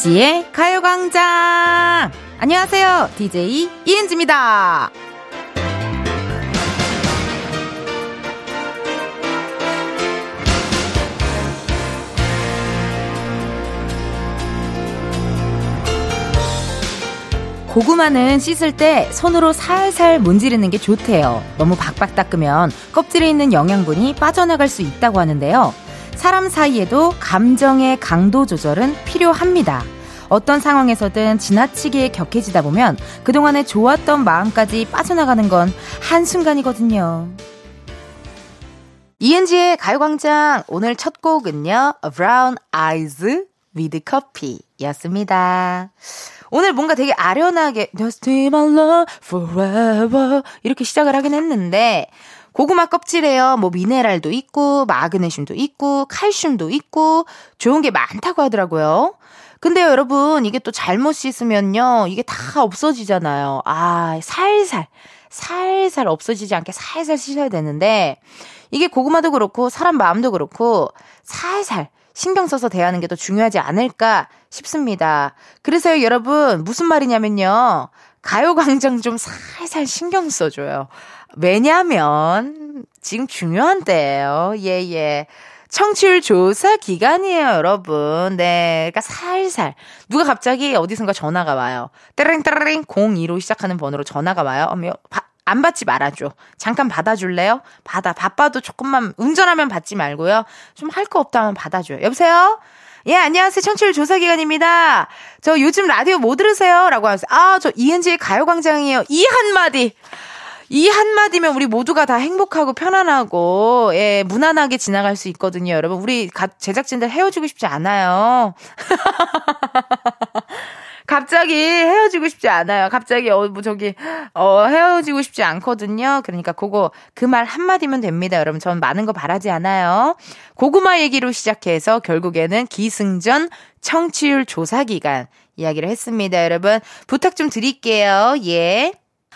이은지의 가요광장! 안녕하세요. DJ 이은지입니다. 고구마는 씻을 때 손으로 살살 문지르는 게 좋대요. 너무 박박 닦으면 껍질에 있는 영양분이 빠져나갈 수 있다고 하는데요. 사람 사이에도 감정의 강도 조절은 필요합니다. 어떤 상황에서든 지나치게 격해지다 보면 그동안에 좋았던 마음까지 빠져나가는 건 한순간이거든요. 이은지의 가요광장 오늘 첫 곡은요. Brown Eyes with Coffee 였습니다. 오늘 뭔가 되게 아련하게 Just be my love forever 이렇게 시작을 하긴 했는데 고구마 껍질에요. 뭐 미네랄도 있고 마그네슘도 있고 칼슘도 있고 좋은 게 많다고 하더라고요. 근데요, 여러분, 이게 또 잘못 씻으면요, 이게 다 없어지잖아요. 아, 살살, 살살 없어지지 않게 살살 씻어야 되는데, 이게 고구마도 그렇고, 사람 마음도 그렇고, 살살, 신경 써서 대하는 게 더 중요하지 않을까 싶습니다. 그래서요, 여러분, 무슨 말이냐면요. 가요광장 좀 살살 신경 써줘요. 왜냐면, 지금 중요한 때예요. 예, 예. 청취율 조사 기간이에요, 여러분. 네. 그러니까 살살. 누가 갑자기 어디선가 전화가 와요. 따링따링 02로 시작하는 번호로 전화가 와요. 어머, 안 받지 말아줘. 잠깐 받아줄래요? 받아. 바빠도 조금만, 운전하면 받지 말고요. 좀 할 거 없다면 받아줘요. 여보세요? 예, 안녕하세요. 청취율 조사 기간입니다. 저 요즘 라디오 뭐 들으세요? 라고 하면서, 아, 저 이은지의 가요광장이에요. 이 한마디. 이 한마디면 우리 모두가 다 행복하고 편안하고, 예, 무난하게 지나갈 수 있거든요, 여러분. 우리 제작진들 헤어지고 싶지 않아요. 갑자기 헤어지고 싶지 않아요. 갑자기 어, 뭐 저기 어 헤어지고 싶지 않거든요. 그러니까 그거 그 말 한마디면 됩니다. 여러분. 전 많은 거 바라지 않아요. 고구마 얘기로 시작해서 결국에는 기승전 청취율 조사 기간 이야기를 했습니다. 여러분. 부탁 좀 드릴게요. 예.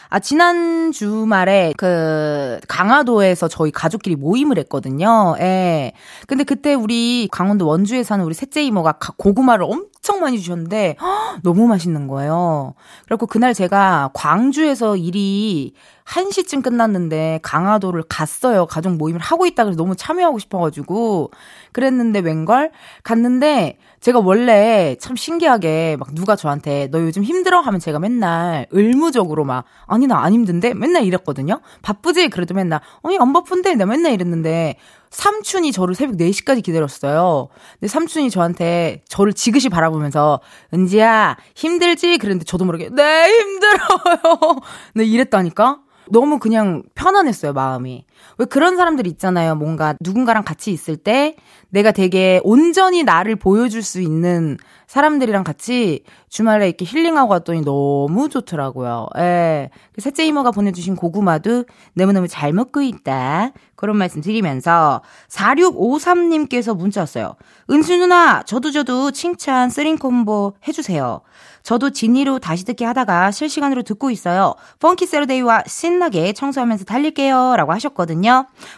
아, 지난 주말에 그 강화도에서 저희 가족끼리 모임을 했거든요. 예. 근데 그때 우리 강원도 원주에 사는 우리 셋째 이모가 고구마를 엄청 많이 주셨는데 허, 너무 맛있는 거예요. 그래고 그날 제가 광주에서 일이 1시쯤 끝났는데 강화도를 갔어요. 가족 모임을 하고 있다 그래서 너무 참여하고 싶어가지고 그랬는데 웬걸 갔는데 제가 원래 참 신기하게 막 누가 저한테 너 요즘 힘들어 하면 제가 맨날 의무적으로 막 아니 나 안 힘든데 맨날 이랬거든요. 바쁘지 그래도 맨날 아니 안 바쁜데 내가 맨날 이랬는데 삼촌이 저를 새벽 4시까지 기다렸어요. 근데 삼촌이 저한테 저를 지그시 바라보면서 은지야 힘들지 그랬는데 저도 모르게 네 힘들어요. 네 이랬다니까. 너무 그냥 편안했어요, 마음이. 왜 그런 사람들 있잖아요. 뭔가 누군가랑 같이 있을 때 내가 되게 온전히 나를 보여줄 수 있는 사람들이랑 같이 주말에 이렇게 힐링하고 왔더니 너무 좋더라고요. 예. 그 셋째 이모가 보내주신 고구마도 너무너무 잘 먹고 있다. 그런 말씀 드리면서 4653님께서 문자 왔어요. 은수 누나, 저도 저도 칭찬 쓰링 콤보 해주세요. 저도 진이로 다시 듣기 하다가 실시간으로 듣고 있어요. 펑키 세러데이와 신나게 청소하면서 달릴게요. 라고 하셨거든요.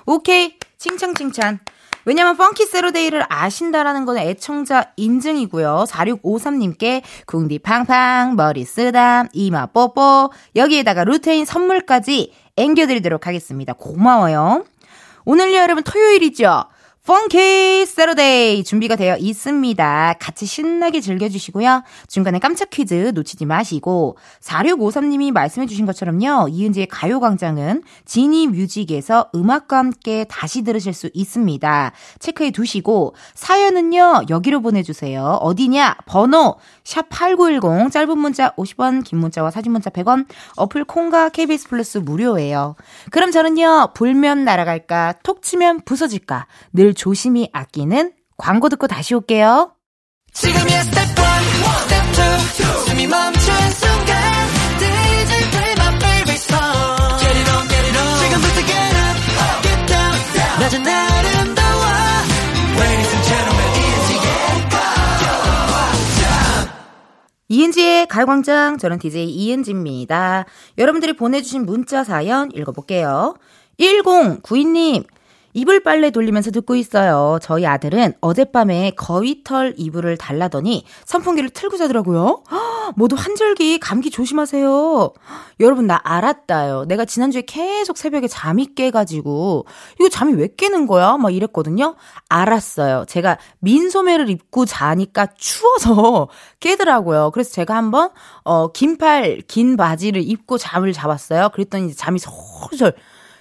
오케이. 칭찬, 칭찬. 왜냐면 펑키 세러데이를 아신다라는 건 애청자 인증이고요. 4653님께 궁디 팡팡, 머리 쓰담, 이마 뽀뽀, 여기에다가 루테인 선물까지 앵겨드리도록 하겠습니다. 고마워요. 오늘요, 여러분 토요일이죠? 펑키 세러데이 준비가 되어 있습니다. 같이 신나게 즐겨주시고요. 중간에 깜짝 퀴즈 놓치지 마시고 4653님이 말씀해주신 것처럼요. 이은지의 가요광장은 지니 뮤직에서 음악과 함께 다시 들으실 수 있습니다. 체크해 두시고 사연은요. 여기로 보내주세요. 어디냐? 번호 샵8910 짧은 문자 50원 긴 문자와 사진 문자 100원 어플 콩과 KBS 플러스 무료예요. 그럼 저는요. 불면 날아갈까 톡 치면 부서질까 늘 조심히 아끼는 광고 듣고 다시 올게요. 지금이야 스텝 1, 스텝 2, 숨이 멈춘 순간 DJ play my favorite song Get it on, get it on 지금부터 get up, get down 낮은 아름다워 Ladies and gentlemen, 이은지의 가요광장 이은지의 가요광장 저는 DJ 이은지입니다. 여러분들이 보내주신 문자 사연 읽어볼게요. 1092님 이불 빨래 돌리면서 듣고 있어요. 저희 아들은 어젯밤에 거위털 이불을 달라더니 선풍기를 틀고 자더라고요. 모두 한절기 감기 조심하세요. 여러분 나 알았다요. 내가 지난주에 계속 새벽에 잠이 깨가지고 이거 잠이 왜 깨는 거야? 막 이랬거든요. 알았어요. 제가 민소매를 입고 자니까 추워서 깨더라고요. 그래서 제가 한번 어 긴팔 긴 바지를 입고 잠을 잡았어요. 그랬더니 잠이 솔솔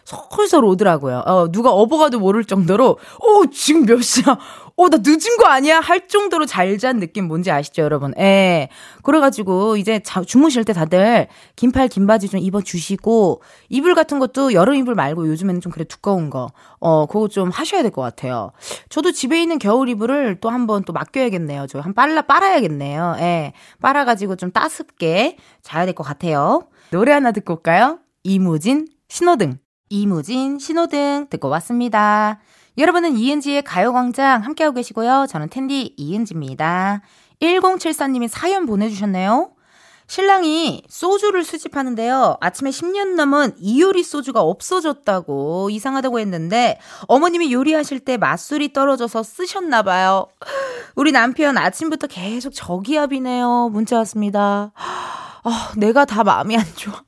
솔솔 오더라고요. 어, 누가 업어가도 모를 정도로, 어, 지금 몇 시야? 어, 나 늦은 거 아니야? 할 정도로 잘 잔 느낌 뭔지 아시죠, 여러분? 예. 그래가지고, 이제 자, 주무실 때 다들 긴팔, 긴 바지 좀 입어주시고, 이불 같은 것도 여름 이불 말고 요즘에는 좀 그래 두꺼운 거, 어, 그거 좀 하셔야 될 것 같아요. 저도 집에 있는 겨울 이불을 또 한번 또 맡겨야겠네요. 저 한 빨라, 빨아야겠네요. 예. 빨아가지고 좀 따숩게 자야 될 것 같아요. 노래 하나 듣고 올까요? 이무진, 신호등. 이무진 신호등 듣고 왔습니다. 여러분은 이은지의 가요광장 함께하고 계시고요. 저는 텐디 이은지입니다. 1074님이 사연 보내주셨네요. 신랑이 소주를 수집하는데요. 아침에 10년 넘은 이효리 소주가 없어졌다고 이상하다고 했는데 어머님이 요리하실 때 맛술이 떨어져서 쓰셨나 봐요. 우리 남편 아침부터 계속 저기압이네요. 문자 왔습니다. 아, 내가 다 마음이 안 좋아.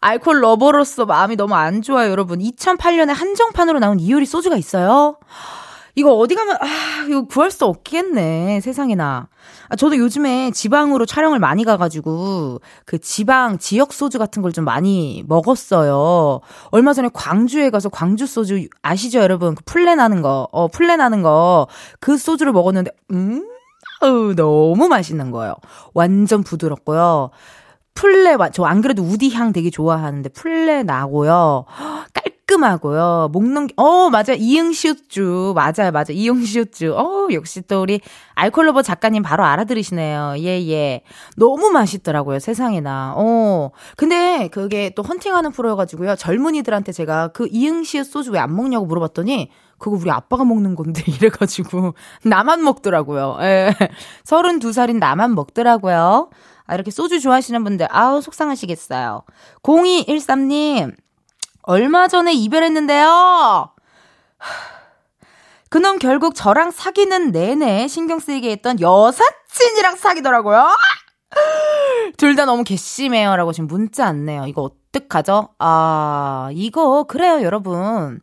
알콜 러버로서 마음이 너무 안 좋아요, 여러분. 2008년에 한정판으로 나온 이효리 소주가 있어요. 이거 어디 가면, 아, 이거 구할 수 없겠네, 세상에나. 아, 저도 요즘에 지방으로 촬영을 많이 가가지고, 그 지방, 지역 소주 같은 걸 좀 많이 먹었어요. 얼마 전에 광주에 가서 광주 소주, 아시죠, 여러분? 그 풀레 나는 거, 어, 풀레 나는 거, 그 소주를 먹었는데, 음? 어우, 너무 맛있는 거예요. 완전 부드럽고요. 풀레, 저 안 그래도 우디 향 되게 좋아하는데 풀레 나고요. 깔끔하고요. 먹는, 어, 맞아. 이응시우주. 맞아요, 맞아. 이응시우주. 어, 역시 또 우리 알콜로버 작가님 바로 알아들으시네요. 예, 예. 너무 맛있더라고요, 세상에나. 어. 근데 그게 또 헌팅하는 프로여 가지고요. 젊은이들한테 제가 그 이응시우 소주 왜 안 먹냐고 물어봤더니 그거 우리 아빠가 먹는 건데 이래가지고 나만 먹더라고요. 예. 32살인 나만 먹더라고요. 아, 이렇게 소주 좋아하시는 분들, 아우, 속상하시겠어요. 0213님, 얼마 전에 이별했는데요. 그놈 결국 저랑 사귀는 내내 신경 쓰이게 했던 여사친이랑 사귀더라고요. 둘 다 너무 괘씸해요. 라고 지금 문자 왔네요. 이거 어떡하죠? 아, 이거, 그래요, 여러분.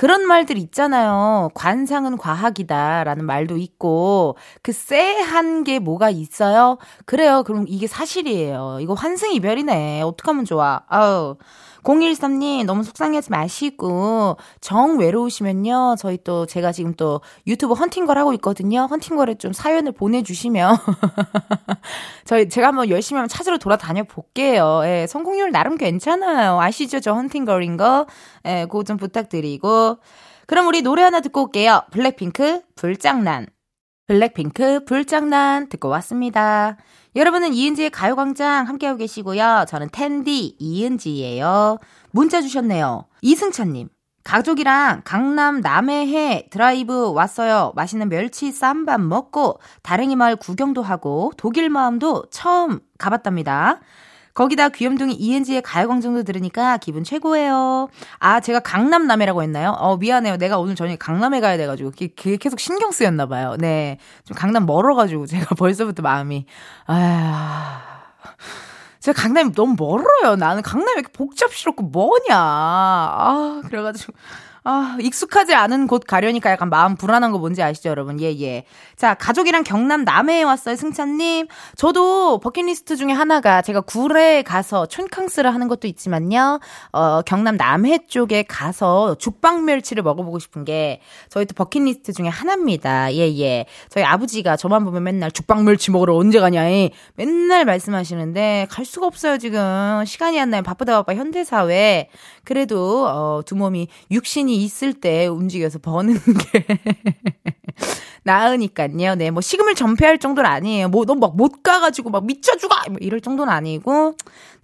그런 말들 있잖아요. 관상은 과학이다라는 말도 있고 그 쎄한 게 뭐가 있어요? 그래요. 그럼 이게 사실이에요. 이거 환승 이별이네. 어떡하면 좋아. 아우. 013님 너무 속상해하지 마시고 정 외로우시면요. 저희 또 제가 지금 또 유튜브 헌팅걸 하고 있거든요. 헌팅걸에 좀 사연을 보내주시면 저희 제가 한번 열심히 한번 찾으러 돌아다녀 볼게요. 예, 성공률 나름 괜찮아요. 아시죠? 저 헌팅걸인 거? 예, 그거 좀 부탁드리고. 그럼 우리 노래 하나 듣고 올게요. 블랙핑크 불장난 블랙핑크 불장난 듣고 왔습니다. 여러분은 이은지의 가요광장 함께하고 계시고요. 저는 텐디 이은지예요. 문자 주셨네요. 이승찬님. 가족이랑 강남 남해해 드라이브 왔어요. 맛있는 멸치 쌈밥 먹고 다랭이 마을 구경도 하고 독일 마음도 처음 가봤답니다. 거기다 귀염둥이 ENG의 가요광장도 들으니까 기분 최고예요. 아, 제가 강남남해라고 했나요? 어, 미안해요. 내가 오늘 저녁에 강남에 가야 돼가지고, 그게 계속 신경 쓰였나봐요. 네. 좀 강남 멀어가지고, 제가 벌써부터 마음이, 아 제가 강남이 너무 멀어요. 나는 강남이 이렇게 복잡스럽고 뭐냐. 아, 그래가지고. 아, 익숙하지 않은 곳 가려니까 약간 마음 불안한 거 뭔지 아시죠, 여러분? 예, 예. 자, 가족이랑 경남 남해에 왔어요, 승찬님. 저도 버킷리스트 중에 하나가 제가 구례에 가서 촌캉스를 하는 것도 있지만요. 어, 경남 남해 쪽에 가서 죽방 멸치를 먹어보고 싶은 게 저희 또 버킷리스트 중에 하나입니다. 예, 예. 저희 아버지가 저만 보면 맨날 죽방 멸치 먹으러 언제 가냐, 이 맨날 말씀하시는데 갈 수가 없어요, 지금. 시간이 안 나요. 바쁘다 바빠 현대사회. 그래도, 어, 두 몸이 육신이 있을 때 움직여서 버는 게 나으니까요. 네, 뭐 식음을 전폐할 정도는 아니에요. 뭐 너무 막 못 가가지고 막 미쳐 죽어 뭐 이럴 정도는 아니고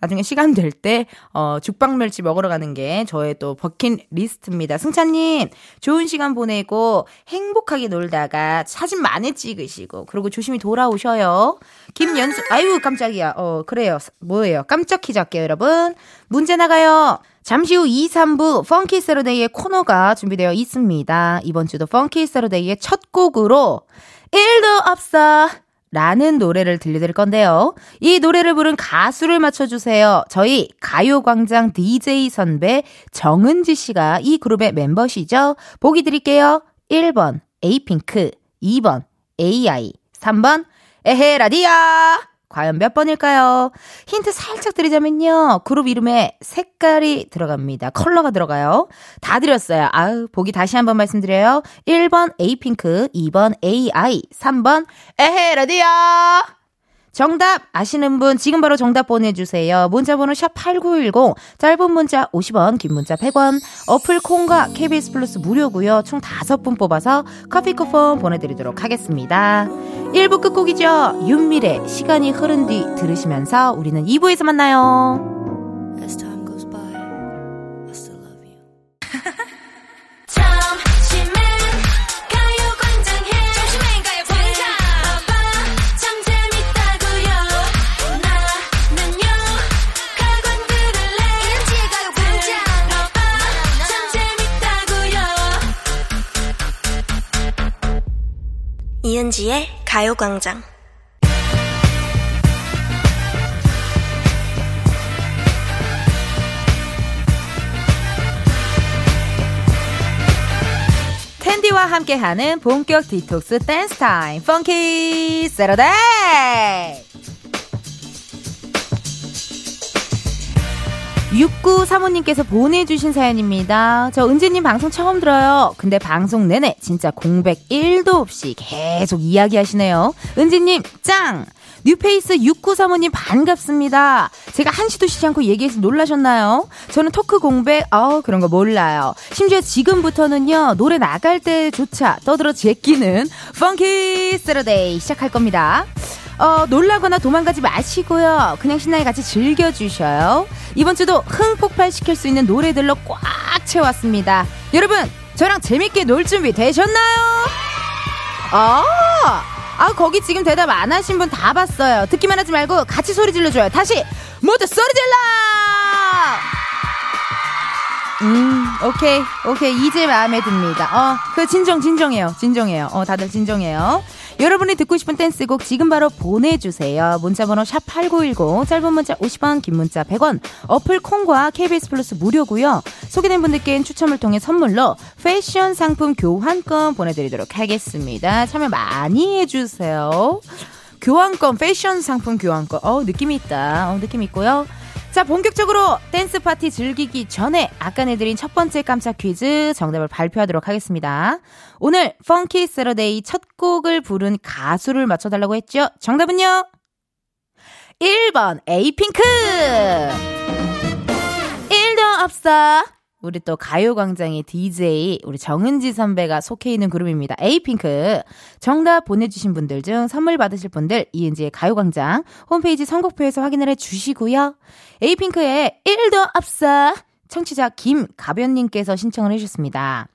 나중에 시간 될 때 어, 죽방멸치 먹으러 가는 게 저의 또 버킷 리스트입니다. 승찬님 좋은 시간 보내고 행복하게 놀다가 사진 많이 찍으시고 그리고 조심히 돌아오셔요. 김연수 아유 깜짝이야. 어 그래요. 뭐예요? 깜짝 퀴즈 할게요 여러분. 문제 나가요. 잠시 후 2, 3부 펑키 세러데이의 코너가 준비되어 있습니다. 이번 주도 펑키 세러데이의 첫 곡으로 1도 없어 라는 노래를 들려드릴 건데요. 이 노래를 부른 가수를 맞춰주세요. 저희 가요광장 DJ 선배 정은지 씨가 이 그룹의 멤버시죠. 보기 드릴게요. 1번 에이핑크, 2번 AI, 3번 에헤라디아. 과연 몇 번일까요? 힌트 살짝 드리자면요. 그룹 이름에 색깔이 들어갑니다. 컬러가 들어가요. 다 드렸어요. 아우, 보기 다시 한번 말씀드려요. 1번 에이핑크, 2번 AI, 3번 에헤 라디아. 정답 아시는 분 지금 바로 정답 보내주세요. 문자번호 샵 8910 짧은 문자 50원 긴 문자 100원 어플 콩과 KBS 플러스 무료고요. 총 5분 뽑아서 커피 쿠폰 보내드리도록 하겠습니다. 1부 끝곡이죠. 윤미래 시간이 흐른 뒤 들으시면서 우리는 2부에서 만나요. 이은지의 가요광장. 텐디와 함께하는 본격 디톡스 댄스 타임. Funky Saturday 6935님께서 보내주신 사연입니다. 저 은지님 방송 처음 들어요. 근데 방송 내내 진짜 공백 1도 없이 계속 이야기하시네요. 은지님, 짱! 뉴페이스 6935님 반갑습니다. 제가 한시도 쉬지 않고 얘기해서 놀라셨나요? 저는 토크 공백, 어 그런 거 몰라요. 심지어 지금부터는요, 노래 나갈 때조차 떠들어 제끼는 Funky Saturday 시작할 겁니다. 어, 놀라거나 도망가지 마시고요. 그냥 신나게 같이 즐겨주셔요. 이번 주도 흥 폭발시킬 수 있는 노래들로 꽉 채웠습니다. 여러분, 저랑 재밌게 놀 준비 되셨나요? 아, 아, 거기 지금 대답 안 하신 분 다 봤어요. 듣기만 하지 말고 같이 소리 질러줘요. 다시, 모두 소리 질러! 음, 오케이, 오케이. 이제 마음에 듭니다. 어, 그 진정, 진정해요. 진정해요. 어, 다들 진정해요. 여러분이 듣고 싶은 댄스곡 지금 바로 보내주세요. 문자번호 샵8910, 짧은 문자 50원, 긴 문자 100원, 어플 콩과 KBS 플러스 무료고요. 소개된 분들께는 추첨을 통해 선물로 패션 상품 교환권 보내드리도록 하겠습니다. 참여 많이 해주세요. 교환권, 패션 상품 교환권. 어, 느낌 있다. 어, 느낌 있고요. 자, 본격적으로 댄스 파티 즐기기 전에 아까 내드린 첫 번째 깜짝 퀴즈 정답을 발표하도록 하겠습니다. 오늘 Funky Saturday 첫 곡을 부른 가수를 맞춰달라고 했죠? 정답은요? 1번 에이핑크! 1도 없어. 우리 또 가요광장의 DJ, 우리 정은지 선배가 속해 있는 그룹입니다. 에이핑크. 정답 보내주신 분들 중 선물 받으실 분들, 이은지의 가요광장 홈페이지 선곡표에서 확인을 해 주시고요. 에이핑크의 1도 없어. 청취자 김가변님께서 신청을 해주셨습니다.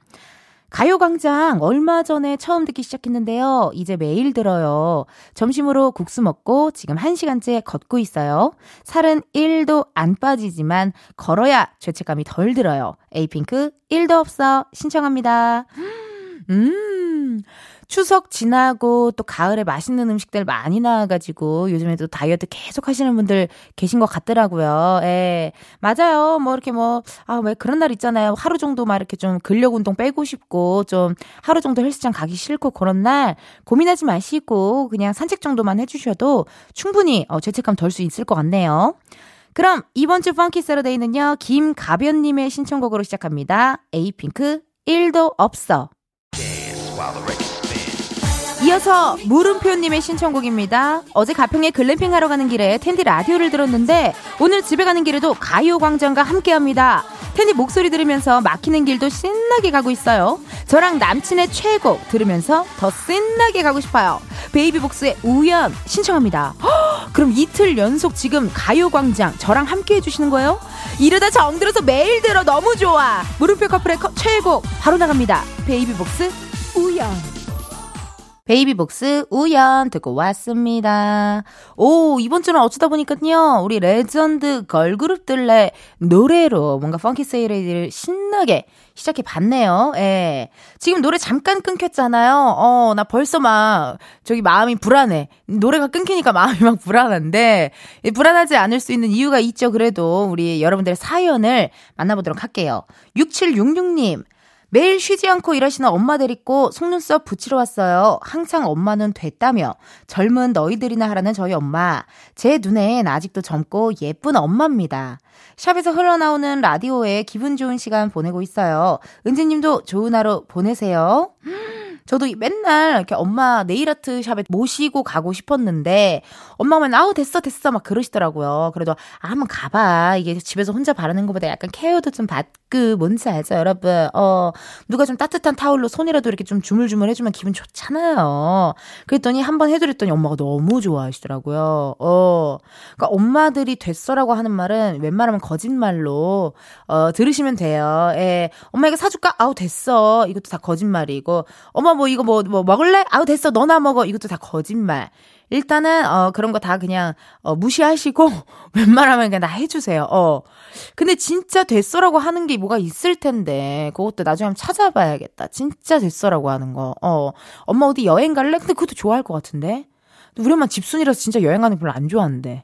가요광장 얼마 전에 처음 듣기 시작했는데요. 이제 매일 들어요. 점심으로 국수 먹고 지금 1시간째 걷고 있어요. 살은 1도 안 빠지지만 걸어야 죄책감이 덜 들어요. 에이핑크 1도 없어 신청합니다. 음. 추석 지나고 또 가을에 맛있는 음식들 많이 나와가지고 요즘에도 다이어트 계속 하시는 분들 계신 것 같더라고요. 예. 맞아요. 뭐 이렇게 뭐, 아, 왜 그런 날 있잖아요. 하루 정도 막 이렇게 좀 근력 운동 빼고 싶고 좀 하루 정도 헬스장 가기 싫고 그런 날 고민하지 마시고 그냥 산책 정도만 해주셔도 충분히 어, 죄책감 덜 수 있을 것 같네요. 그럼 이번 주 Funky Saturday는요, 김가변님의 신청곡으로 시작합니다. 에이핑크 1도 없어. 이어서 물음표님의 신청곡입니다. 어제 가평에 글램핑 하러 가는 길에 텐디 라디오를 들었는데 오늘 집에 가는 길에도 가요광장과 함께합니다. 텐디 목소리 들으면서 막히는 길도 신나게 가고 있어요. 저랑 남친의 최애곡 들으면서 더 신나게 가고 싶어요. 베이비복스의 우연 신청합니다. 허, 그럼 이틀 연속 지금 가요광장 저랑 함께 해주시는 거예요? 이러다 정들어서 매일 들어 너무 좋아. 물음표 커플의 최애곡 바로 나갑니다. 베이비복스 우연. 베이비복스 우연 듣고 왔습니다. 오, 이번 주는 어쩌다 보니까요, 우리 레전드 걸그룹들의 노래로 뭔가 Funky Saturday를 신나게 시작해 봤네요. 예. 지금 노래 잠깐 끊겼잖아요. 어, 나 벌써 막, 저기 마음이 불안해. 노래가 끊기니까 마음이 막 불안한데, 불안하지 않을 수 있는 이유가 있죠. 그래도 우리 여러분들의 사연을 만나보도록 할게요. 6766님. 매일 쉬지 않고 일하시는 엄마 데리고 속눈썹 붙이러 왔어요. 항상 엄마는 됐다며 젊은 너희들이나 하라는 저희 엄마. 제 눈엔 아직도 젊고 예쁜 엄마입니다. 샵에서 흘러나오는 라디오에 기분 좋은 시간 보내고 있어요. 은지님도 좋은 하루 보내세요. 저도 맨날 이렇게 엄마 네일아트 샵에 모시고 가고 싶었는데 엄마가 맨 아우 됐어 됐어 막 그러시더라고요. 그래도 아 한번 가봐. 이게 집에서 혼자 바르는 것보다 약간 케어도 좀 받고 뭔지 알죠 여러분. 어 누가 좀 따뜻한 타올로 손이라도 이렇게 좀 주물주물 해주면 기분 좋잖아요. 그랬더니 한번 해드렸더니 엄마가 너무 좋아하시더라고요. 어 그러니까 엄마들이 됐어라고 하는 말은 웬만하면 거짓말로 어 들으시면 돼요. 예 엄마 이거 사줄까? 아우 됐어. 이것도 다 거짓말이고 엄마 뭐 이거 뭐, 뭐 먹을래? 아우, 됐어. 너나 먹어. 이것도 다 거짓말. 일단은, 어, 그런 거 다 그냥, 어, 무시하시고, 웬만하면 그냥 다 해주세요. 어. 근데 진짜 됐어라고 하는 게 뭐가 있을 텐데, 그것도 나중에 한번 찾아봐야겠다. 진짜 됐어라고 하는 거. 어. 엄마 어디 여행 갈래? 근데 그것도 좋아할 것 같은데? 우리 엄마 집순이라서 진짜 여행 가는 거 별로 안 좋아하는데.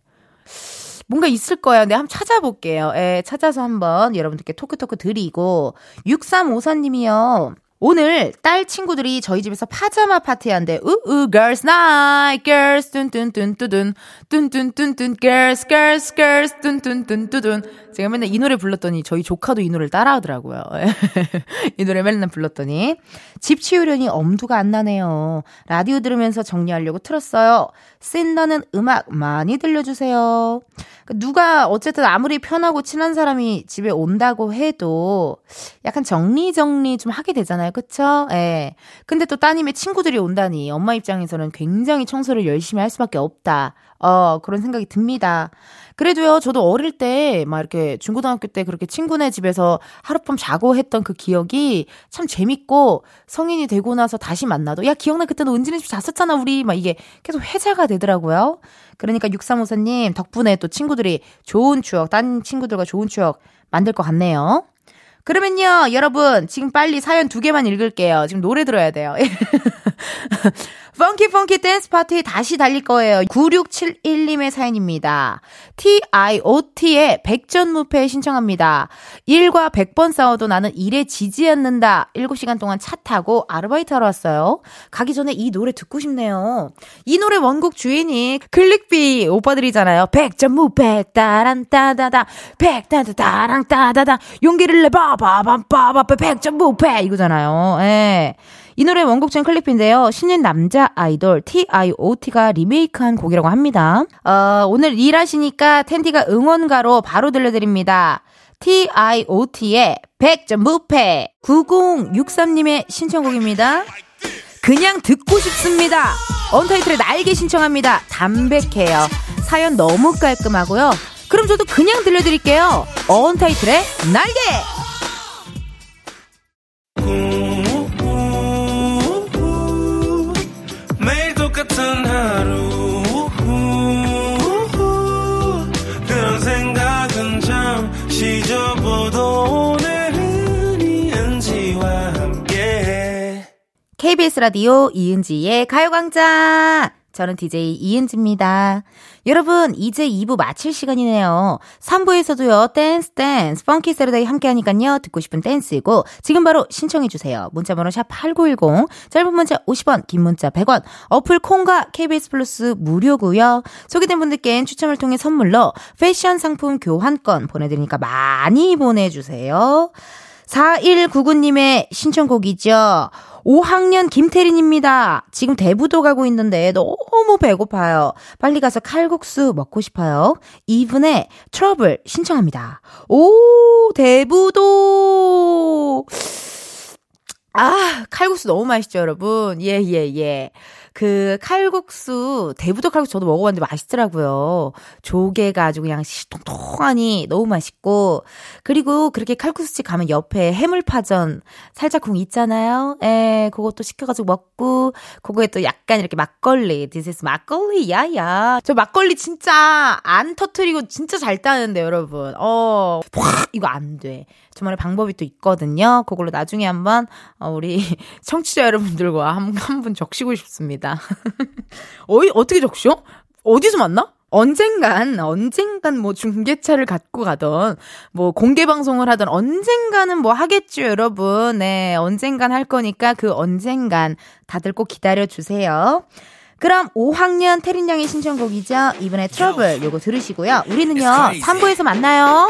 뭔가 있을 거예요. 내가 한번 찾아볼게요. 예, 찾아서 한번 여러분들께 토크토크 드리고. 6354님이요. 오늘 딸 친구들이 저희 집에서 파자마 파티한대. 우우 girls night girls 뚠뚠뚠뚠뚠 뚠뚠뚠뚠 girls girls girls 뚠뚠뚠뚠뚠 제가 맨날 이 노래 불렀더니 저희 조카도 이 노래를 따라하더라고요. 이 노래 맨날 불렀더니 집 치우려니 엄두가 안 나네요. 라디오 들으면서 정리하려고 틀었어요. 쓴다는 음악 많이 들려주세요. 누가 어쨌든 아무리 편하고 친한 사람이 집에 온다고 해도 약간 정리 정리 좀 하게 되잖아요. 그쵸? 예. 근데 또 따님의 친구들이 온다니 엄마 입장에서는 굉장히 청소를 열심히 할 수밖에 없다. 어, 그런 생각이 듭니다. 그래도요, 저도 어릴 때, 막 이렇게 중고등학교 때 그렇게 친구네 집에서 하룻밤 자고 했던 그 기억이 참 재밌고, 성인이 되고 나서 다시 만나도, 야, 기억나? 그때 너 은진이 집 잤었잖아, 우리. 막 이게 계속 회자가 되더라고요. 그러니까 6354님 덕분에 또 친구들이 좋은 추억, 딴 친구들과 좋은 추억 만들 것 같네요. 그러면요, 여러분, 지금 빨리 사연 두 개만 읽을게요. 지금 노래 들어야 돼요. Funky Funky 댄스 파티 다시 달릴 거예요. 9671님의 사연입니다. TIOT의 백전무패 신청합니다. 1과 100번 싸워도 나는 일에 지지 않는다. 7시간 동안 차 타고 아르바이트 하러 왔어요. 가기 전에 이 노래 듣고 싶네요. 이 노래 원곡 주인이 클릭비 오빠들이잖아요. 백전무패 따란 따다다 백따다 따랑 따다다 용기를 내봐 바바바바 백전무패 이거잖아요. 예. 이 노래 원곡중 클립인데요. 신인 남자 아이돌 T.I.O.T가 리메이크한 곡이라고 합니다. 어, 오늘 일하시니까 텐디가 응원가로 바로 들려드립니다. T.I.O.T의 100점 무패 9063님의 신청곡입니다. 그냥 듣고 싶습니다. 언타이틀의 날개 신청합니다. 담백해요. 사연 너무 깔끔하고요. 그럼 저도 그냥 들려드릴게요. 언타이틀의 날개! 라디오 이은지의 가요광장 저는 DJ 이은지입니다. 여러분, 이제 2부 마칠 시간이네요. 3부에서도요, 댄스, 댄스, Funky Saturday 함께 하니깐요, 듣고 싶은 댄스 곡, 지금 바로 신청해주세요. 문자번호 샵8910, 짧은 문자 50원, 긴 문자 100원, 어플 콩과 KBS 플러스 무료고요 소개된 분들께는 추첨을 통해 선물로 패션 상품 교환권 보내드리니까 많이 보내주세요. 4199님의 신청곡이죠. 5학년 김태린입니다. 지금 대부도 가고 있는데 너무 배고파요. 빨리 가서 칼국수 먹고 싶어요. 이분의 트러블 신청합니다. 오, 대부도! 아, 칼국수 너무 맛있죠, 여러분. 예, 예, 예. 그 칼국수, 대부도 칼국수 저도 먹어봤는데 맛있더라고요. 조개가 아주 그냥 통통하니 너무 맛있고. 그리고 그렇게 칼국수집 가면 옆에 해물파전 살짝쿵 있잖아요. 예, 그것도 시켜가지고 먹고, 그거에 또 약간 이렇게 막걸리. Is 막걸리, 야야. 저 막걸리 진짜 안 터트리고 진짜 잘 따는데, 여러분. 어, 확, 이거 안 돼. 저만의 방법이 또 있거든요. 그걸로 나중에 한번, 어, 우리 청취자 여러분들과 한, 한분 적시고 싶습니다. 있습니다. 어이, 어떻게 적쇼? 어디서 만나? 언젠간, 언젠간 뭐 중계차를 갖고 가던, 뭐 공개 방송을 하던 언젠가는 뭐 하겠죠, 여러분. 네, 언젠간 할 거니까 그 언젠간 다들 꼭 기다려 주세요. 그럼 5학년 태린 양의 신청곡이죠. 이번에 트러블 요거 들으시고요. 우리는요, 3부에서 만나요.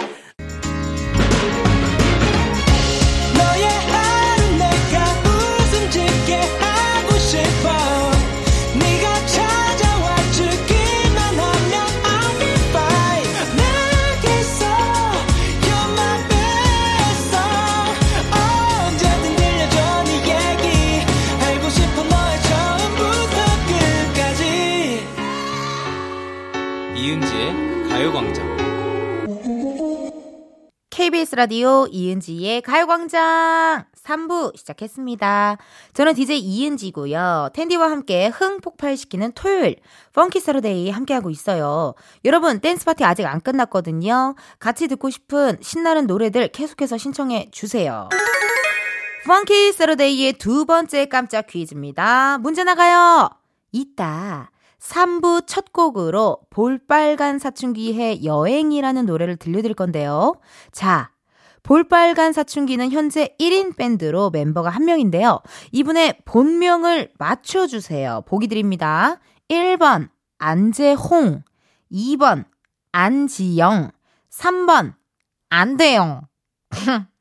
KBS 라디오 이은지의 가요광장 3부 시작했습니다. 저는 DJ 이은지고요. 텐디와 함께 흥 폭발시키는 토요일 Funky Saturday 함께하고 있어요. 여러분 댄스 파티 아직 안 끝났거든요. 같이 듣고 싶은 신나는 노래들 계속해서 신청해 주세요. Funky Saturday의 두 번째 깜짝 퀴즈입니다. 문제 나가요. 이따 3부 첫 곡으로 볼빨간 사춘기의 여행이라는 노래를 들려드릴 건데요. 자, 볼빨간 사춘기는 현재 1인 밴드로 멤버가 한 명인데요. 이분의 본명을 맞춰주세요. 보기 드립니다. 1번, 안재홍. 2번, 안지영. 3번, 안대영.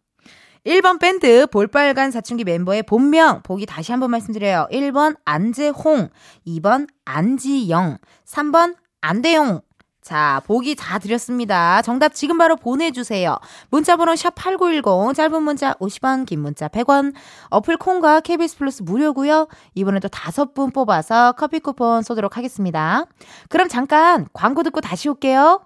1번 밴드 볼빨간 사춘기 멤버의 본명 보기 다시 한번 말씀드려요. 1번 안재홍, 2번 안지영, 3번 안대용. 자, 보기 다 드렸습니다. 정답 지금 바로 보내주세요. 문자번호 샵8910, 짧은 문자 50원, 긴 문자 100원, 어플 콩과 KBS 플러스 무료고요 이번에 도 다섯 분 뽑아서 커피 쿠폰 쏘도록 하겠습니다. 그럼 잠깐 광고 듣고 다시 올게요.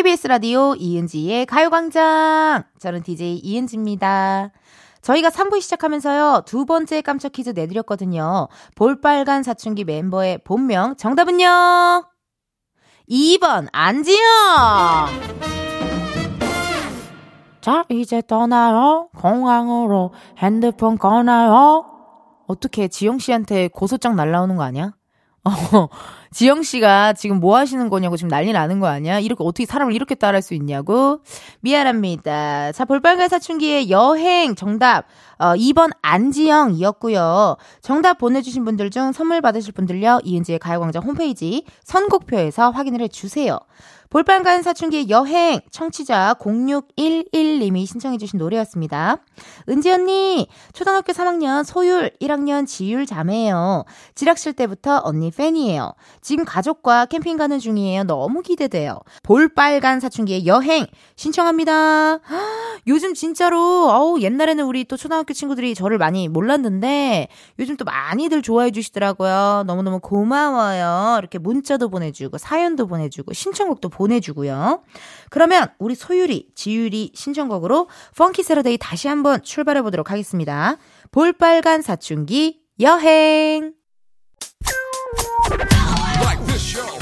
KBS 라디오 이은지의 가요광장. 저는 DJ 이은지입니다. 저희가 3부 시작하면서요, 두 번째 깜짝 퀴즈 내드렸거든요. 볼빨간 사춘기 멤버의 본명, 정답은요? 2번, 안지영! 자, 이제 떠나요. 공항으로 핸드폰 꺼나요. 어떻게 지영 씨한테 고소장 날라오는 거 아니야? 어, 지영 씨가 지금 뭐 하시는 거냐고 지금 난리 나는 거 아니야? 이렇게 어떻게 사람을 이렇게 따라할 수 있냐고? 미안합니다. 자, 볼빨간 사춘기의 여행 정답 어 2번 안지영이었고요. 정답 보내 주신 분들 중 선물 받으실 분들요. 이은지의 가요 광장 홈페이지 선곡표에서 확인을 해 주세요. 볼빨간 사춘기의 여행 청취자 0611님이 신청해주신 노래였습니다. 은지 언니 초등학교 3학년 소율 1학년 지율 자매예요. 지락실 때부터 언니 팬이에요. 지금 가족과 캠핑 가는 중이에요. 너무 기대돼요. 볼빨간 사춘기의 여행 신청합니다. 요즘 진짜로 어우 옛날에는 우리 또 초등학교 친구들이 저를 많이 몰랐는데 요즘 또 많이들 좋아해 주시더라고요. 너무너무 고마워요. 이렇게 문자도 보내주고 사연도 보내주고 신청곡도 보내주고요. 그러면 우리 소율이, 지율이 신청곡으로 펑키 세러데이 다시 한번 출발해 보도록 하겠습니다. 볼빨간 사춘기 여행.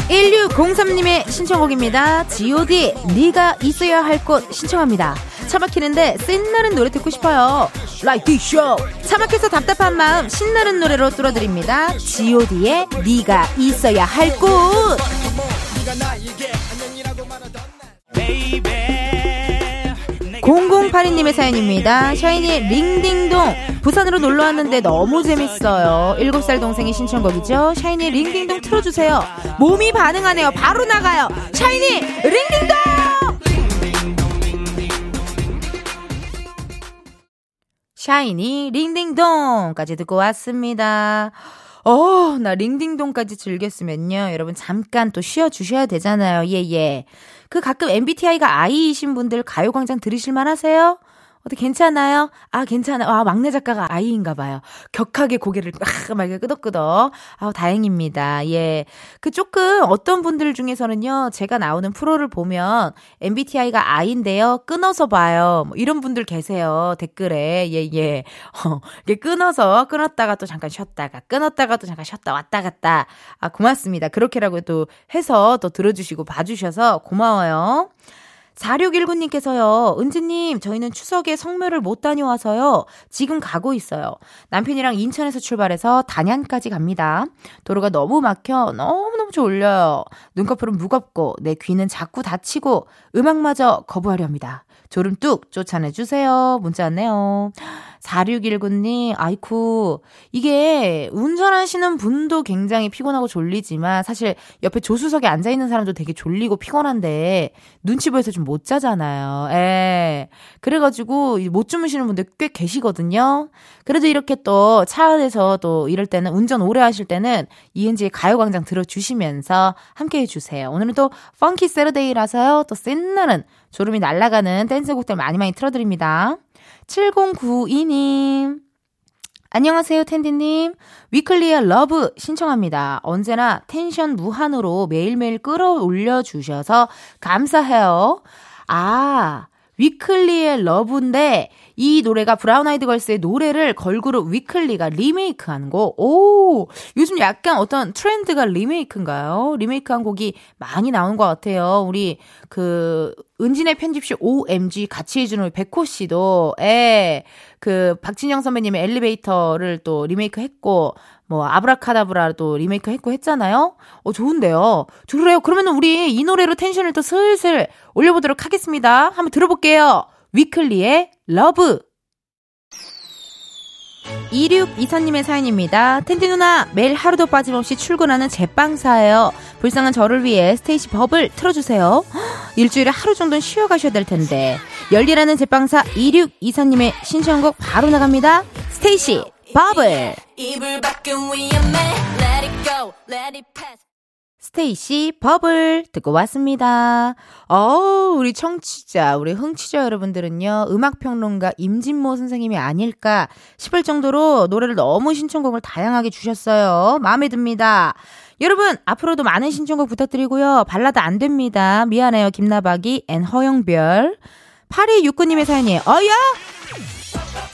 1603님의 신청곡입니다. G.O.D. 네가 있어야 할 곳 신청합니다. 차 막히는데 신나는 노래 듣고 싶어요. 라이트 쇼. 차 막혀서 답답한 마음 신나는 노래로 뚫어드립니다. G.O.D의 네가 있어야 할 곳. 0082님의 사연입니다. 샤이니 링딩동. 부산으로 놀러 왔는데 너무 재밌어요. 7살 동생의 신청곡이죠. 샤이니 링딩동 틀어주세요. 몸이 반응하네요. 바로 나가요. 샤이니 링딩동! 샤이니 링딩동까지 듣고 왔습니다. 어, 나 링딩동까지 즐겼으면요. 여러분 잠깐 또 쉬어 주셔야 되잖아요. 예, 예. 그 가끔 MBTI가 I이신 분들 가요광장 들으실만 하세요? 어떻게 괜찮아요? 아, 괜찮아요. 아, 막내 작가가 아이인가 봐요. 격하게 고개를 막, 막 끄덕끄덕. 아, 다행입니다. 예. 그 조금 어떤 분들 중에서는요, 제가 나오는 프로를 보면 MBTI가 I인데요, 끊어서 봐요. 뭐 이런 분들 계세요. 댓글에. 예, 예. 어, 이게 끊어서, 끊었다가 또 잠깐 쉬었다가, 끊었다가 또 잠깐 쉬었다 왔다 갔다. 아, 고맙습니다. 그렇게라고 또 해서 또 들어주시고 봐주셔서 고마워요. 4619님께서요, 은지님, 저희는 추석에 성묘를 못 다녀와서요, 지금 가고 있어요. 남편이랑 인천에서 출발해서 단양까지 갑니다. 도로가 너무 막혀 너무너무 졸려요. 눈꺼풀은 무겁고, 내 귀는 자꾸 다치고, 음악마저 거부하려 합니다. 졸음 뚝 쫓아내주세요. 문자 왔네요. 4619님, 아이쿠. 이게 운전하시는 분도 굉장히 피곤하고 졸리지만 사실 옆에 조수석에 앉아있는 사람도 되게 졸리고 피곤한데 눈치 보여서 좀 못 자잖아요. 예. 그래가지고 못 주무시는 분들 꽤 계시거든요. 그래도 이렇게 또 차 안에서 또 이럴 때는 운전 오래 하실 때는 이은지의 가요광장 들어주시면서 함께 해주세요. 오늘은 또 펑키 세러데이라서요. 또 신나는 졸음이 날아가는 댄스곡들 많이 많이 틀어드립니다. 7092님. 안녕하세요, 텐디님. 위클리의 Love 신청합니다. 언제나 텐션 무한으로 매일매일 끌어올려 주셔서 감사해요. 아, 위클리의 Love인데 이 노래가 브라운 아이드 걸스의 노래를 걸그룹 위클리가 리메이크한 거. 오, 요즘 약간 어떤 트렌드가 리메이크인가요? 리메이크한 곡이 많이 나온 것 같아요. 우리 그 은지의 편집숍 OMG 같이 해주는 우리 백호 씨도, 예, 그 박진영 선배님의 엘리베이터를 또 리메이크 했고, 뭐 아브라카다브라도 리메이크 했고 했잖아요. 어 좋은데요. 그래요. 그러면 우리 이 노래로 텐션을 또 슬슬 올려보도록 하겠습니다. 한번 들어볼게요. 위클리의 Love. 2624님의 사연입니다. 텐디 누나, 매일 하루도 빠짐없이 출근하는 제빵사예요. 불쌍한 저를 위해 스테이시 버블 틀어주세요. 일주일에 하루 정도는 쉬어가셔야 될 텐데. 열일하는 제빵사 2624님의 신청곡 바로 나갑니다. 스테이씨 Bubble. 스테이씨 Bubble 듣고 왔습니다. 어, 우리 청취자, 우리 흥취자 여러분들은요, 음악평론가 임진모 선생님이 아닐까 싶을 정도로 노래를 너무 신청곡을 다양하게 주셨어요. 마음에 듭니다. 여러분, 앞으로도 많은 신청곡 부탁드리고요. 발라드 안 됩니다. 미안해요, 김나박이 and 허영별. 8269님의 사연이에요. 어야!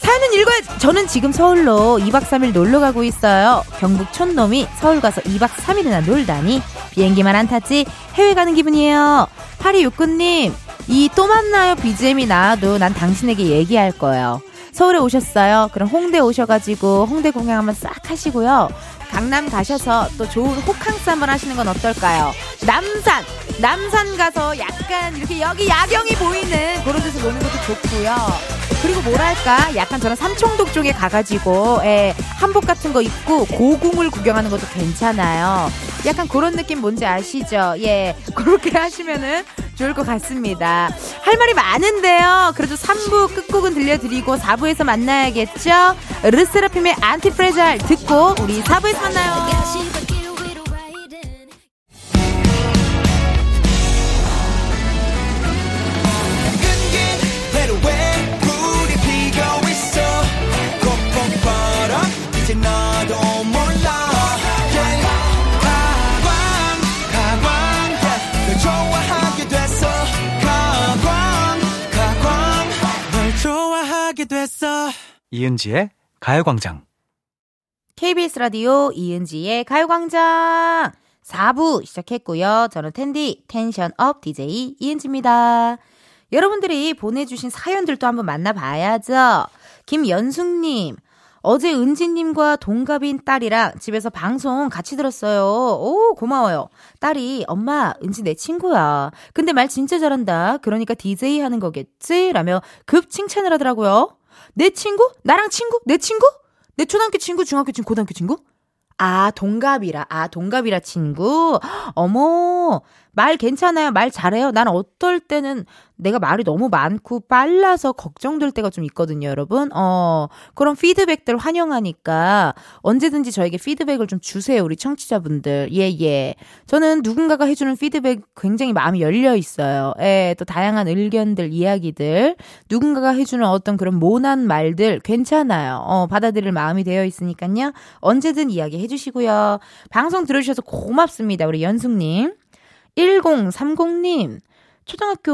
사연은 읽어야 저는 지금 서울로 2박 3일 놀러 가고 있어요. 경북 촌놈이 서울 가서 2박 3일이나 놀다니 비행기만 안 탔지 해외 가는 기분이에요. 8269님, 이 또 만나요 BGM이 나와도 난 당신에게 얘기할 거예요. 서울에 오셨어요. 그럼 홍대 오셔가지고 홍대 공연 한번 싹 하시고요. 강남 가셔서 또 좋은 호캉스 한번 하시는 건 어떨까요? 남산! 남산 가서 약간 이렇게 여기 야경이 보이는 그런 데서 노는 것도 좋고요. 그리고 뭐랄까 약간 저는 삼청동 쪽에 가가지고 예, 한복 같은 거 입고 고궁을 구경하는 것도 괜찮아요. 약간 그런 느낌 뭔지 아시죠? 예, 그렇게 하시면은 좋을 것 같습니다. 할 말이 많은데요. 그래도 3부 끝곡은 들려드리고 4부에서 만나야겠죠? 르세라핌의 안티프레잘 듣고 우리 4부에서 만나요. 이은지의 가요광장. KBS 라디오 이은지의 가요광장 4부 시작했고요. 저는 텐디 텐션업 DJ 이은지입니다. 여러분들이 보내주신 사연들도 한번 만나봐야죠. 김연숙님, 어제 은지님과 동갑인 딸이랑 집에서 방송 같이 들었어요. 오, 고마워요. 딸이, 엄마, 은지 내 친구야. 근데 말 진짜 잘한다. 그러니까 DJ 하는 거겠지? 라며 급 칭찬을 하더라고요. 내 친구? 나랑 친구? 내 친구? 내 초등학교 친구, 중학교 친구, 고등학교 친구? 아, 동갑이라. 아, 동갑이라 친구? 어머, 말 괜찮아요. 말 잘해요. 난 어떨 때는 내가 말이 너무 많고 빨라서 걱정될 때가 좀 있거든요, 여러분. 어, 그런 피드백들 환영하니까 언제든지 저에게 피드백을 좀 주세요, 우리 청취자분들. 예, 예. 저는 누군가가 해주는 피드백 굉장히 마음이 열려 있어요. 예, 또 다양한 의견들, 이야기들. 누군가가 해주는 어떤 그런 모난 말들 괜찮아요. 어, 받아들일 마음이 되어 있으니까요. 언제든 이야기 해주시고요. 방송 들어주셔서 고맙습니다, 우리 연숙님. 1030님, 초등학교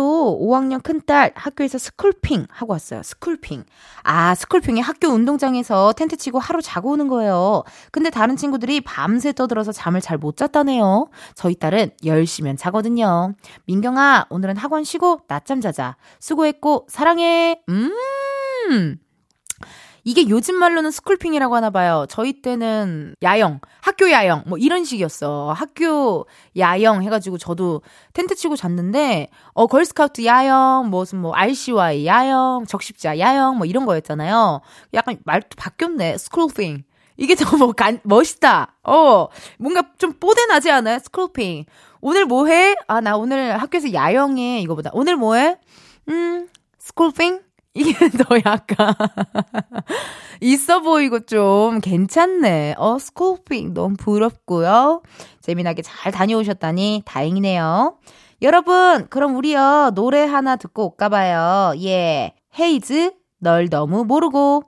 5학년 큰딸 학교에서 스쿨핑 하고 왔어요. 스쿨핑. 아, 스쿨핑이 학교 운동장에서 텐트 치고 하루 자고 오는 거예요. 근데 다른 친구들이 밤새 떠들어서 잠을 잘 못 잤다네요. 저희 딸은 10시면 자거든요. 민경아, 오늘은 학원 쉬고 낮잠 자자. 수고했고, 사랑해. 음. 이게 요즘 말로는 스쿨핑이라고 하나 봐요. 저희 때는 야영, 학교 야영, 뭐 이런 식이었어. 학교 야영 해가지고 저도 텐트 치고 잤는데, 어, 걸스카우트 야영, 무슨 뭐 RCY 야영, 적십자 야영, 뭐 이런 거였잖아요. 약간 말도 바뀌었네. 스쿨핑. 이게 간, 멋있다. 어, 뭔가 좀 뽀대나지 않아요? 스쿨핑. 오늘 뭐 해? 아, 나 오늘 학교에서 야영해. 이거보다. 오늘 뭐 해? 음, 스쿨핑? 이게 더 약간 있어 보이고 좀 괜찮네. 어, 스쿨핑 너무 부럽고요. 재미나게 잘 다녀오셨다니 다행이네요. 여러분, 그럼 우리요 노래 하나 듣고 올까 봐요. 예, 헤이즈 널 너무 모르고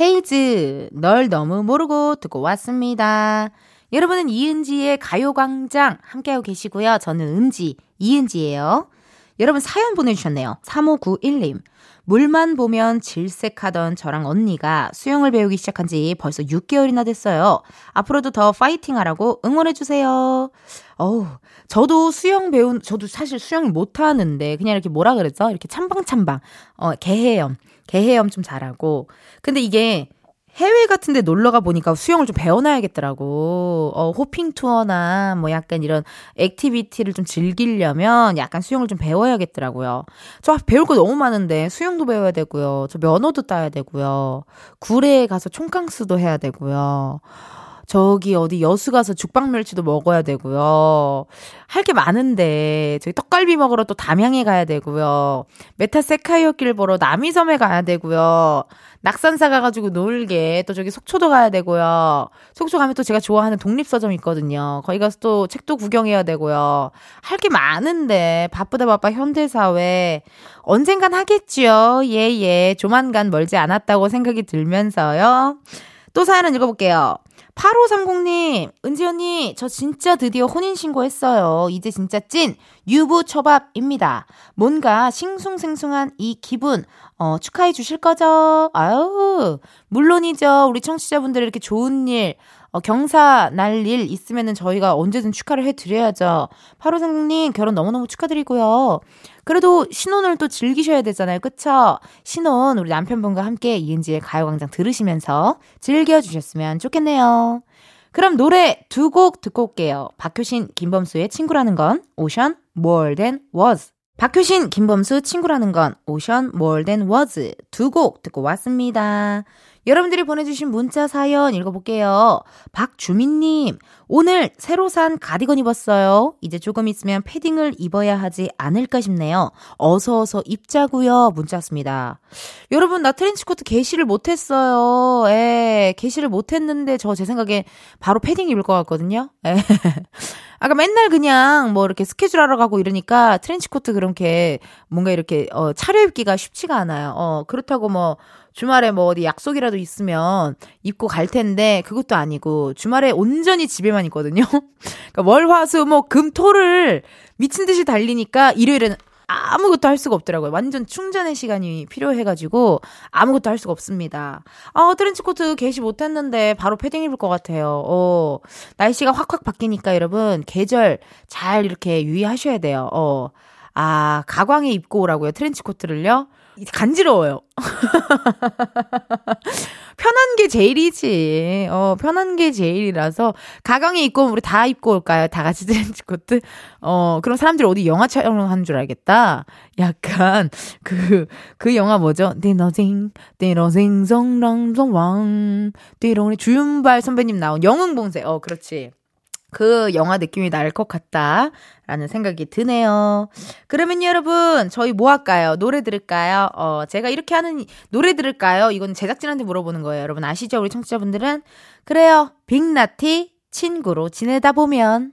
헤이즈 널 너무 모르고 듣고 왔습니다. 여러분은 이은지의 가요광장 함께하고 계시고요. 저는 은지 이은지예요. 여러분 사연 보내주셨네요. 3591님. 물만 보면 질색하던 저랑 언니가 수영을 배우기 시작한 지 벌써 6개월이나 됐어요. 앞으로도 더 파이팅 하라고 응원해주세요. 어우, 저도 수영 배운, 저도 사실 수영 못 하는데, 그냥 이렇게 뭐라 그랬죠? 이렇게 참방참방. 어, 개헤엄. 개헤엄 좀 잘하고. 근데 이게 해외 같은 데 놀러 가 보니까 수영을 좀 배워놔야겠더라고. 어, 호핑 투어나 뭐 약간 이런 액티비티를 좀 즐기려면 약간 수영을 좀 배워야겠더라고요. 저 배울 거 너무 많은데 수영도 배워야 되고요. 저 면허도 따야 되고요. 굴에 가서 총캉스도 해야 되고요. 저기 어디 여수 가서 죽방멸치도 먹어야 되고요. 할 게 많은데 저기 떡갈비 먹으러 또 담양에 가야 되고요. 메타 세카이어길 보러 남이섬에 가야 되고요. 낙산사 가가지고 놀게 또 저기 속초도 가야 되고요. 속초 가면 또 제가 좋아하는 독립서점 있거든요. 거기 가서 또 책도 구경해야 되고요. 할 게 많은데 바쁘다 바빠 현대사회 언젠간 하겠지요. 예예. 예. 조만간 멀지 않았다고 생각이 들면서요. 또 사연을 읽어볼게요. 8530님, 은지 언니, 저 진짜 드디어 혼인신고 했어요. 이제 진짜 찐 유부초밥입니다. 뭔가 싱숭생숭한 이 기분, 어, 축하해 주실 거죠? 아유, 물론이죠. 우리 청취자분들 이렇게 좋은 일, 어, 경사 날 일 있으면은 저희가 언제든 축하를 해 드려야죠. 8530님, 결혼 너무너무 축하드리고요. 그래도 신혼을 또 즐기셔야 되잖아요. 그쵸? 신혼 우리 남편분과 함께 이은지의 가요광장 들으시면서 즐겨주셨으면 좋겠네요. 그럼 노래 두 곡 듣고 올게요. 박효신, 김범수의 친구라는 건 오션, more than was. 박효신, 김범수 친구라는 건 오션, more than was. 두 곡 듣고 왔습니다. 여러분들이 보내주신 문자 사연 읽어볼게요. 박주민님, 오늘 새로 산 가디건 입었어요. 이제 조금 있으면 패딩을 입어야 하지 않을까 싶네요. 어서 어서 입자고요. 문자 왔습니다. 여러분, 나 트렌치코트 개시를 못했어요. 예, 개시를 못했는데 저 제 생각에 바로 패딩 입을 것 같거든요. 예. 아까 맨날 그냥 뭐 이렇게 스케줄 하러 가고 이러니까 트렌치코트 그렇게 뭔가 이렇게 어 차려입기가 쉽지가 않아요. 어 그렇다고 뭐 주말에 뭐 어디 약속이라도 있으면 입고 갈 텐데 그것도 아니고 주말에 온전히 집에만 있거든요. 그러니까 월, 화, 수, 뭐 금, 토를 미친 듯이 달리니까 일요일은 아무것도 할 수가 없더라고요. 완전 충전의 시간이 필요해가지고 아무것도 할 수가 없습니다. 아, 트렌치코트 개시 못했는데 바로 패딩 입을 것 같아요. 어, 날씨가 확확 바뀌니까 여러분 계절 잘 이렇게 유의하셔야 돼요. 어, 아, 가광에 입고 오라고요. 트렌치코트를요. 간지러워요. 편한 게 제일이지. 어, 편한 게 제일이라서. 가광에 입고 우리 다 입고 올까요? 다 같이 트렌치 코트? 어, 그럼 사람들이 어디 영화 촬영하는 줄 알겠다. 약간, 그, 그 영화 뭐죠? 띠너싱, 띠너싱, 성랑성왕, 띠롱이 주윤발 선배님 나온 영웅봉쇄. 어, 그렇지. 그 영화 느낌이 날 것 같다. 라는 생각이 드네요. 그러면 여러분, 저희 뭐 할까요? 노래 들을까요? 어, 제가 이렇게 하는, 노래 들을까요? 이건 제작진한테 물어보는 거예요. 여러분 아시죠? 우리 청취자분들은? 그래요. 빅나티, 친구로 지내다 보면.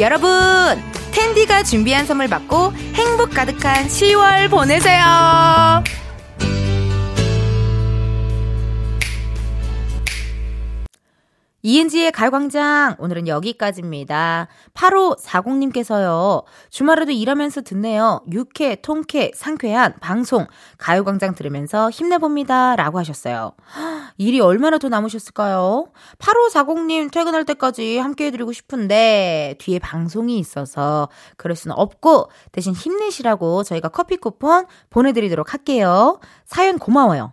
여러분, 텐디가 준비한 선물 받고 행복 가득한 10월 보내세요. 이은지의 가요광장 오늘은 여기까지입니다. 8540님께서요. 주말에도 일하면서 듣네요. 유쾌, 통쾌, 상쾌한 방송 가요광장 들으면서 힘내봅니다. 라고 하셨어요. 일이 얼마나 더 남으셨을까요? 8540님 퇴근할 때까지 함께 해드리고 싶은데 뒤에 방송이 있어서 그럴 수는 없고 대신 힘내시라고 저희가 커피 쿠폰 보내드리도록 할게요. 사연 고마워요.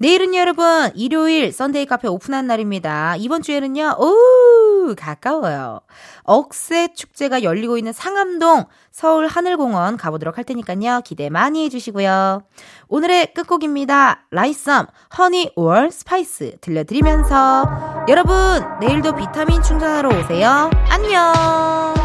내일은 여러분 일요일 Sunday 카페 오픈한 날입니다. 이번 주에는요. 오 가까워요. 억새 축제가 열리고 있는 상암동 서울 하늘공원 가보도록 할 테니까요. 기대 많이 해주시고요. 오늘의 끝곡입니다. 라잇썸 허니 월 스파이스 들려드리면서 여러분 내일도 비타민 충전하러 오세요. 안녕.